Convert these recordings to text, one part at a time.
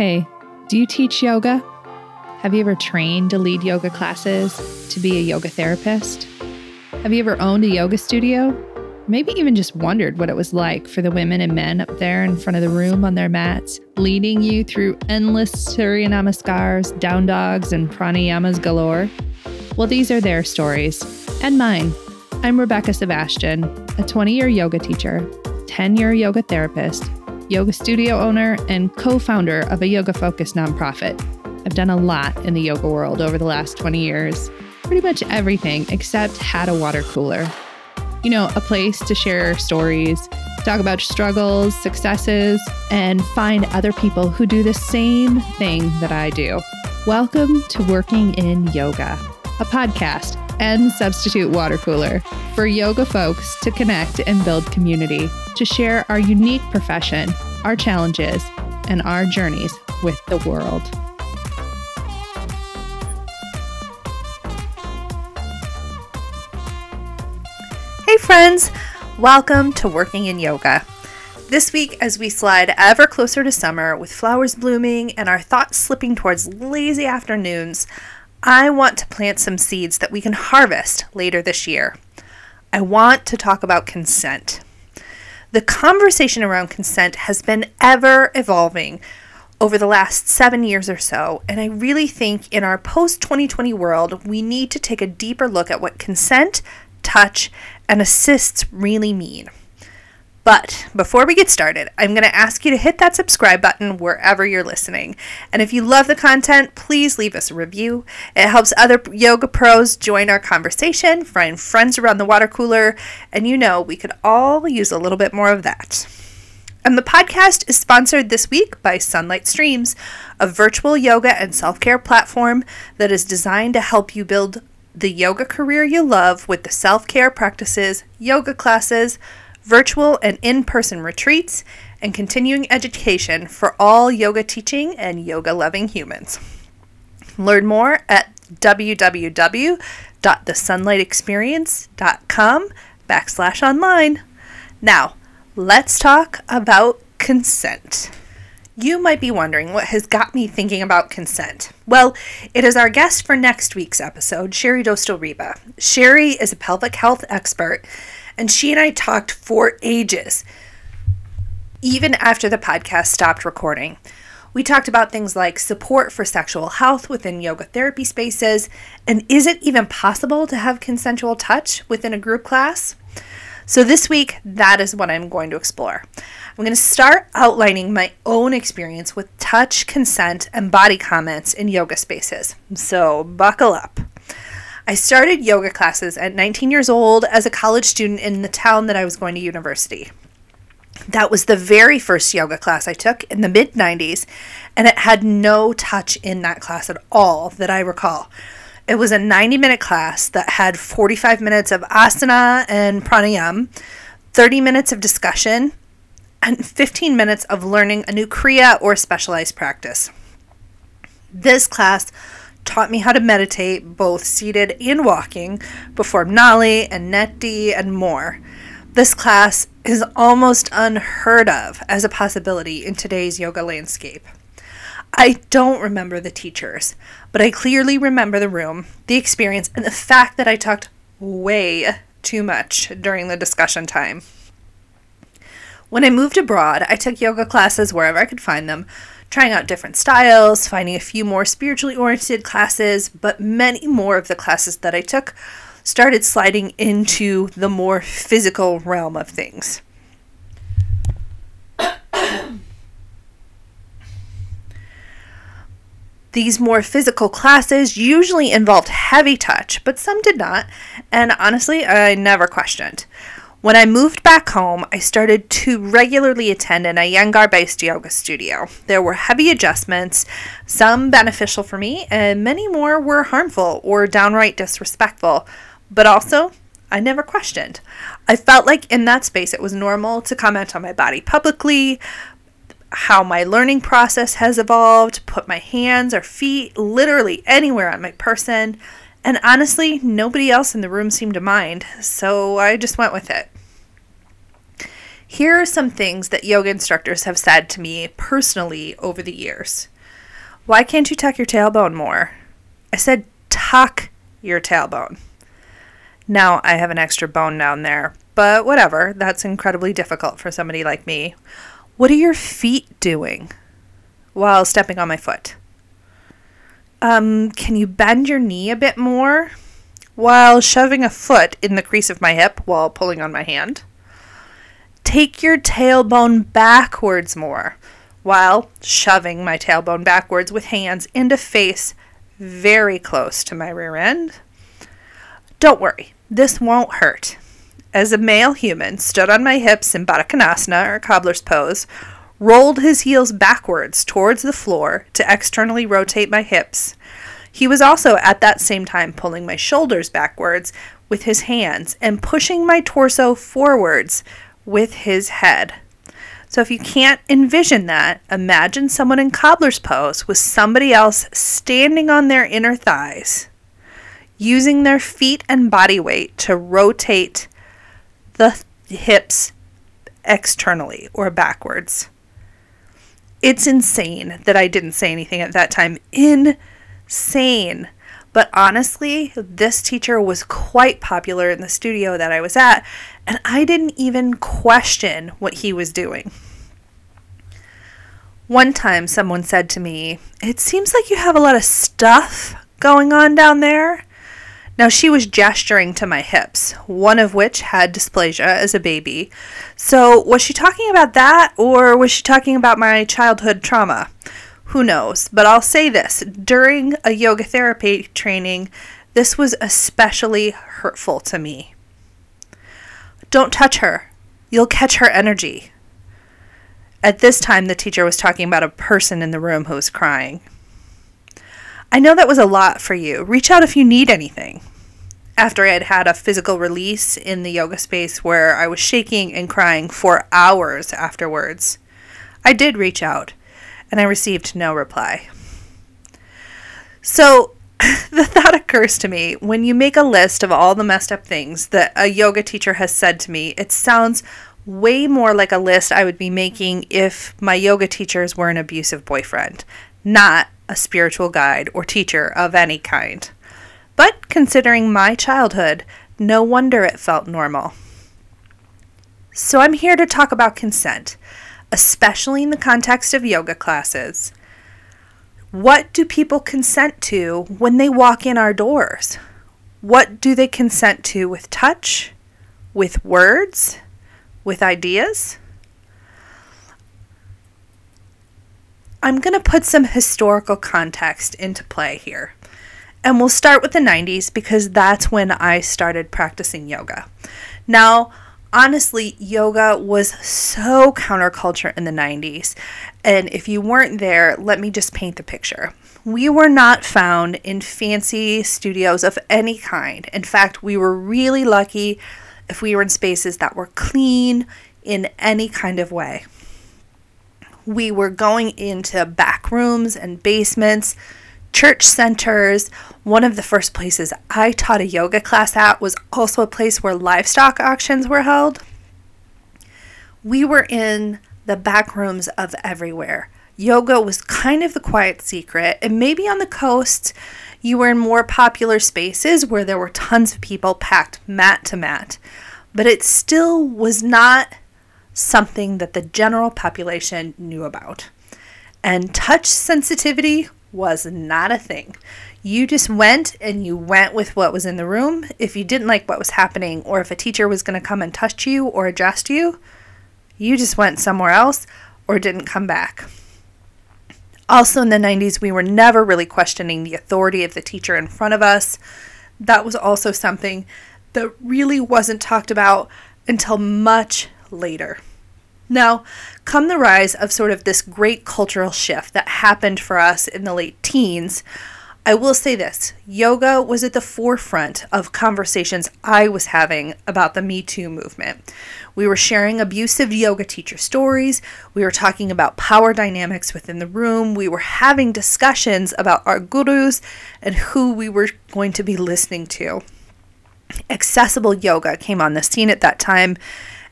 Hey, do you teach yoga? Have you ever trained to lead yoga classes, to be a yoga therapist? Have you ever owned a yoga studio? Maybe even just wondered what it was like for the women and men up there in front of the room on their mats, leading you through endless Surya Namaskars, down dogs, and pranayamas galore? Well, these are their stories and mine. I'm Rebecca Sebastian, a 20 year yoga teacher, 10 year yoga therapist, yoga studio owner, and co founder of a yoga focused nonprofit. I've done a lot in the yoga world over the last 20 years, pretty much everything except had a water cooler. You know, a place to share stories, talk about struggles, successes, and find other people who do the same thing that I do. Welcome to Working in Yoga, a podcast and substitute water cooler for yoga folks to connect and build community, to share our unique profession, our challenges, and our journeys with the world. Hey, friends! Welcome to Working in Yoga. This week, as we slide ever closer to summer with flowers blooming and our thoughts slipping towards lazy afternoons, I want to plant some seeds that we can harvest later this year. I want to talk about consent. The conversation around consent has been ever evolving over the last seven years or so, and I really think in our post 2020 world, we need to take a deeper look at what consent, touch, and assists really mean. But before we get started, I'm going to ask you to hit that subscribe button wherever you're listening. And if you love the content, please leave us a review. It helps other yoga pros join our conversation, find friends around the water cooler, and you know we could all use a little bit more of that. And the podcast is sponsored this week by Sunlight Streams, a virtual yoga and self care platform that is designed to help you build the yoga career you love with the self care practices, yoga classes, virtual and in person retreats, and continuing education for all yoga teaching and yoga loving humans. Learn more at www.thesunlightexperience.com backslash online. Now, let's talk about consent. You might be wondering what has got me thinking about consent. Well, it is our guest for next week's episode, Sherry Dostal-Riba. Sherry is a pelvic health expert and she and I talked for ages, even after the podcast stopped recording. We talked about things like support for sexual health within yoga therapy spaces, and is it even possible to have consensual touch within a group class? So, this week, that is what I'm going to explore. I'm going to start outlining my own experience with touch, consent, and body comments in yoga spaces. So, buckle up. I started yoga classes at 19 years old as a college student in the town that I was going to university. That was the very first yoga class I took in the mid 90s, and it had no touch in that class at all that I recall. It was a 90 minute class that had 45 minutes of asana and pranayam, 30 minutes of discussion, and 15 minutes of learning a new kriya or specialized practice. This class taught me how to meditate both seated and walking, perform Nauli and Neti and more. This class is almost unheard of as a possibility in today's yoga landscape. I don't remember the teachers, but I clearly remember the room, the experience, and the fact that I talked way too much during the discussion time. When I moved abroad, I took yoga classes wherever I could find them, trying out different styles, finding a few more spiritually oriented classes, but many more of the classes that I took started sliding into the more physical realm of things. These more physical classes usually involved heavy touch, but some did not, and honestly, I never questioned. When I moved back home, I started to regularly attend an Iyengar based yoga studio. There were heavy adjustments, some beneficial for me, and many more were harmful or downright disrespectful. But also, I never questioned. I felt like in that space it was normal to comment on my body publicly, how my learning process has evolved, put my hands or feet literally anywhere on my person. And honestly, nobody else in the room seemed to mind, so I just went with it. Here are some things that yoga instructors have said to me personally over the years. Why can't you tuck your tailbone more? I said tuck your tailbone. Now I have an extra bone down there, but whatever, that's incredibly difficult for somebody like me. What are your feet doing while stepping on my foot? Um, can you bend your knee a bit more while shoving a foot in the crease of my hip while pulling on my hand? Take your tailbone backwards more while shoving my tailbone backwards with hands into face very close to my rear end. Don't worry, this won't hurt. As a male human stood on my hips in Baddha Konasana or cobbler's pose, rolled his heels backwards towards the floor to externally rotate my hips. He was also at that same time pulling my shoulders backwards with his hands and pushing my torso forwards with his head. So if you can't envision that, imagine someone in cobbler's pose with somebody else standing on their inner thighs, using their feet and body weight to rotate the hips externally or backwards. It's insane that I didn't say anything at that time. Insane. But honestly, this teacher was quite popular in the studio that I was at, and I didn't even question what he was doing. One time, someone said to me, It seems like you have a lot of stuff going on down there. Now, she was gesturing to my hips, one of which had dysplasia as a baby. So, was she talking about that, or was she talking about my childhood trauma? Who knows? But I'll say this during a yoga therapy training, this was especially hurtful to me. Don't touch her, you'll catch her energy. At this time, the teacher was talking about a person in the room who was crying. I know that was a lot for you. Reach out if you need anything. After I had had a physical release in the yoga space where I was shaking and crying for hours afterwards, I did reach out and I received no reply. So the thought occurs to me when you make a list of all the messed up things that a yoga teacher has said to me, it sounds way more like a list I would be making if my yoga teachers were an abusive boyfriend, not a spiritual guide or teacher of any kind. But considering my childhood, no wonder it felt normal. So I'm here to talk about consent, especially in the context of yoga classes. What do people consent to when they walk in our doors? What do they consent to with touch, with words, with ideas? I'm going to put some historical context into play here. And we'll start with the 90s because that's when I started practicing yoga. Now, honestly, yoga was so counterculture in the 90s. And if you weren't there, let me just paint the picture. We were not found in fancy studios of any kind. In fact, we were really lucky if we were in spaces that were clean in any kind of way we were going into back rooms and basements, church centers. One of the first places I taught a yoga class at was also a place where livestock auctions were held. We were in the back rooms of everywhere. Yoga was kind of the quiet secret, and maybe on the coast, you were in more popular spaces where there were tons of people packed mat to mat. But it still was not something that the general population knew about. And touch sensitivity was not a thing. You just went and you went with what was in the room. If you didn't like what was happening, or if a teacher was going to come and touch you or adjust you, you just went somewhere else or didn't come back. Also, in the 90s, we were never really questioning the authority of the teacher in front of us. That was also something that really wasn't talked about until much later. Now, come the rise of sort of this great cultural shift that happened for us in the late teens, I will say this yoga was at the forefront of conversations I was having about the Me Too movement. We were sharing abusive yoga teacher stories. We were talking about power dynamics within the room. We were having discussions about our gurus and who we were going to be listening to. Accessible yoga came on the scene at that time,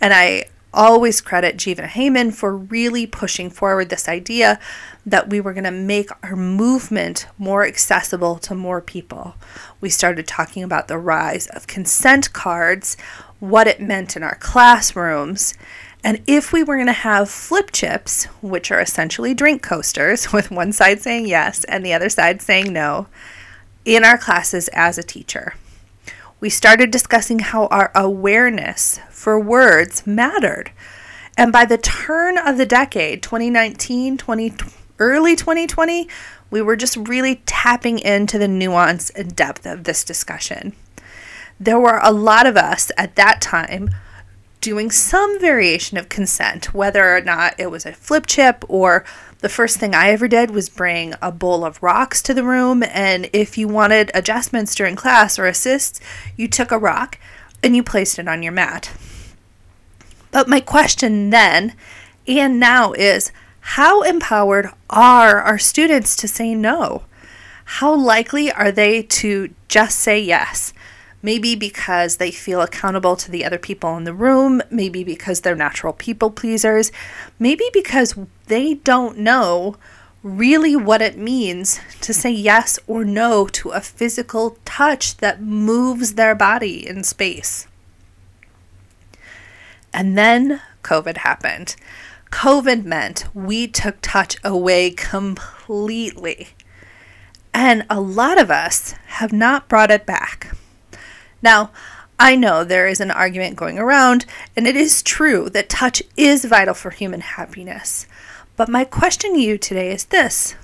and I always credit Jivana Heyman for really pushing forward this idea that we were going to make our movement more accessible to more people. We started talking about the rise of consent cards, what it meant in our classrooms, and if we were going to have flip chips, which are essentially drink coasters with one side saying yes and the other side saying no, in our classes as a teacher. We started discussing how our awareness for words mattered. And by the turn of the decade, 2019, 20, early 2020, we were just really tapping into the nuance and depth of this discussion. There were a lot of us at that time doing some variation of consent, whether or not it was a flip chip or the first thing I ever did was bring a bowl of rocks to the room. And if you wanted adjustments during class or assists, you took a rock and you placed it on your mat. But my question then and now is how empowered are our students to say no? How likely are they to just say yes? Maybe because they feel accountable to the other people in the room, maybe because they're natural people pleasers, maybe because they don't know really what it means to say yes or no to a physical touch that moves their body in space. And then COVID happened. COVID meant we took touch away completely. And a lot of us have not brought it back. Now, I know there is an argument going around, and it is true that touch is vital for human happiness. But my question to you today is this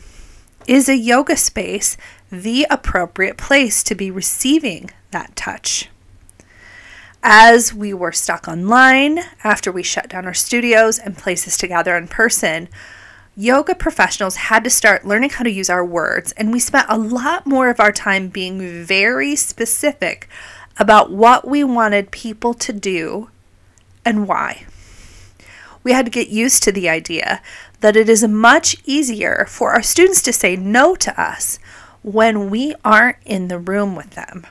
Is a yoga space the appropriate place to be receiving that touch? As we were stuck online after we shut down our studios and places to gather in person, yoga professionals had to start learning how to use our words, and we spent a lot more of our time being very specific about what we wanted people to do and why. We had to get used to the idea that it is much easier for our students to say no to us when we aren't in the room with them.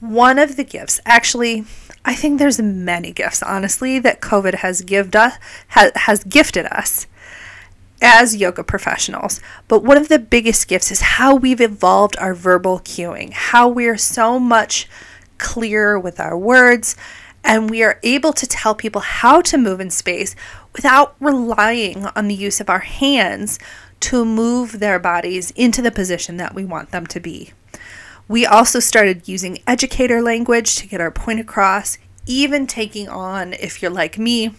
One of the gifts, actually, I think there's many gifts, honestly, that COVID has us, has gifted us as yoga professionals. But one of the biggest gifts is how we've evolved our verbal cueing, how we're so much clearer with our words, and we are able to tell people how to move in space without relying on the use of our hands to move their bodies into the position that we want them to be. We also started using educator language to get our point across, even taking on, if you're like me,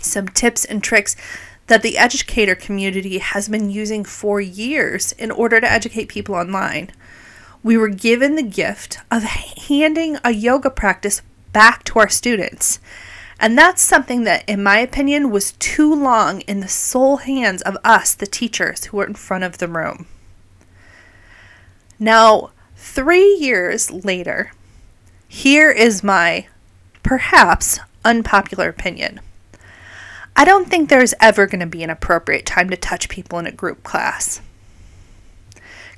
some tips and tricks that the educator community has been using for years in order to educate people online. We were given the gift of handing a yoga practice back to our students. And that's something that, in my opinion, was too long in the sole hands of us, the teachers who were in front of the room. Now, three years later, here is my perhaps unpopular opinion. I don't think there's ever going to be an appropriate time to touch people in a group class.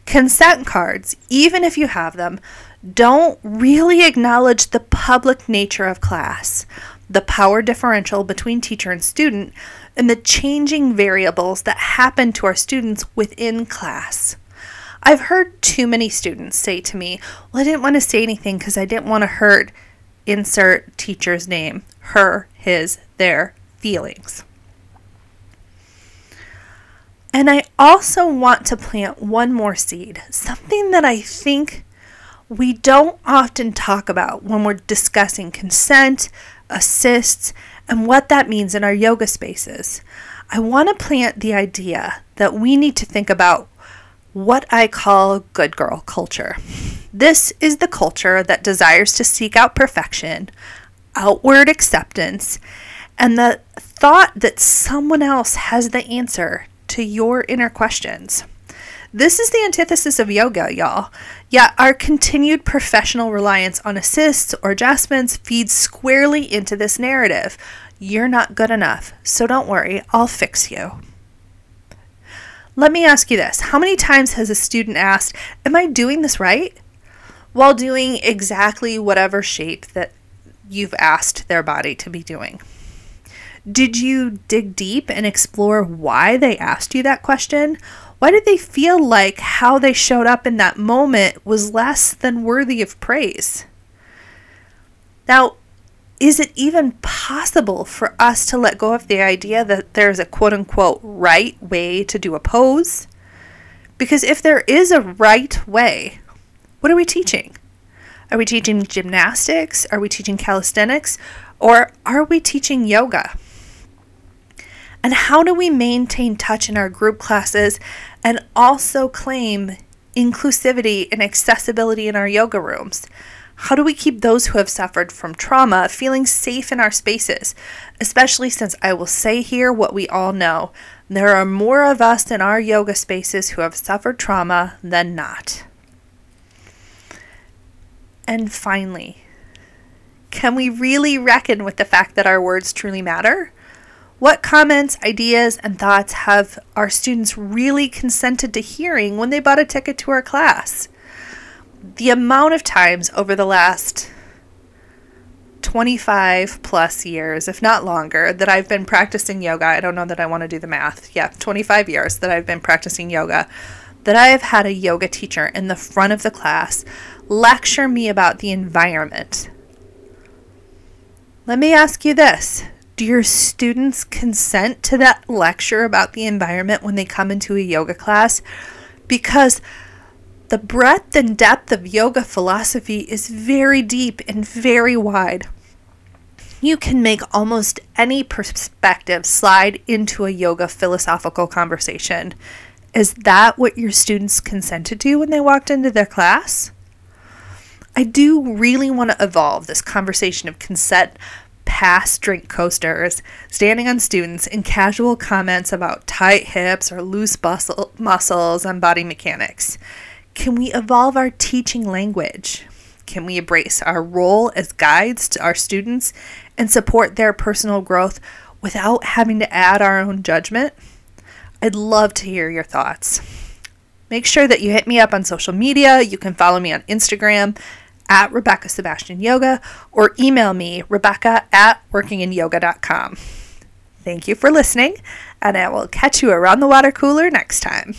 Consent cards, even if you have them, don't really acknowledge the public nature of class, the power differential between teacher and student, and the changing variables that happen to our students within class. I've heard too many students say to me, Well, I didn't want to say anything because I didn't want to hurt insert teacher's name, her, his, their, feelings. And I also want to plant one more seed, something that I think we don't often talk about when we're discussing consent, assists, and what that means in our yoga spaces. I want to plant the idea that we need to think about what I call good girl culture. This is the culture that desires to seek out perfection, outward acceptance, and the thought that someone else has the answer to your inner questions. This is the antithesis of yoga, y'all. Yet our continued professional reliance on assists or adjustments feeds squarely into this narrative. You're not good enough, so don't worry, I'll fix you. Let me ask you this How many times has a student asked, Am I doing this right? while doing exactly whatever shape that you've asked their body to be doing? Did you dig deep and explore why they asked you that question? Why did they feel like how they showed up in that moment was less than worthy of praise? Now, is it even possible for us to let go of the idea that there's a quote unquote right way to do a pose? Because if there is a right way, what are we teaching? Are we teaching gymnastics? Are we teaching calisthenics? Or are we teaching yoga? And how do we maintain touch in our group classes and also claim inclusivity and accessibility in our yoga rooms? How do we keep those who have suffered from trauma feeling safe in our spaces? Especially since I will say here what we all know there are more of us in our yoga spaces who have suffered trauma than not. And finally, can we really reckon with the fact that our words truly matter? What comments, ideas, and thoughts have our students really consented to hearing when they bought a ticket to our class? The amount of times over the last 25 plus years, if not longer, that I've been practicing yoga, I don't know that I want to do the math. Yeah, 25 years that I've been practicing yoga, that I have had a yoga teacher in the front of the class lecture me about the environment. Let me ask you this Do your students consent to that lecture about the environment when they come into a yoga class? Because the breadth and depth of yoga philosophy is very deep and very wide. You can make almost any perspective slide into a yoga philosophical conversation. Is that what your students consented to when they walked into their class? I do really want to evolve this conversation of consent past drink coasters, standing on students, and casual comments about tight hips or loose muscles and body mechanics. Can we evolve our teaching language? Can we embrace our role as guides to our students and support their personal growth without having to add our own judgment? I'd love to hear your thoughts. Make sure that you hit me up on social media. You can follow me on Instagram at Rebecca Sebastian Yoga or email me, Rebecca at workinginyoga.com. Thank you for listening, and I will catch you around the water cooler next time.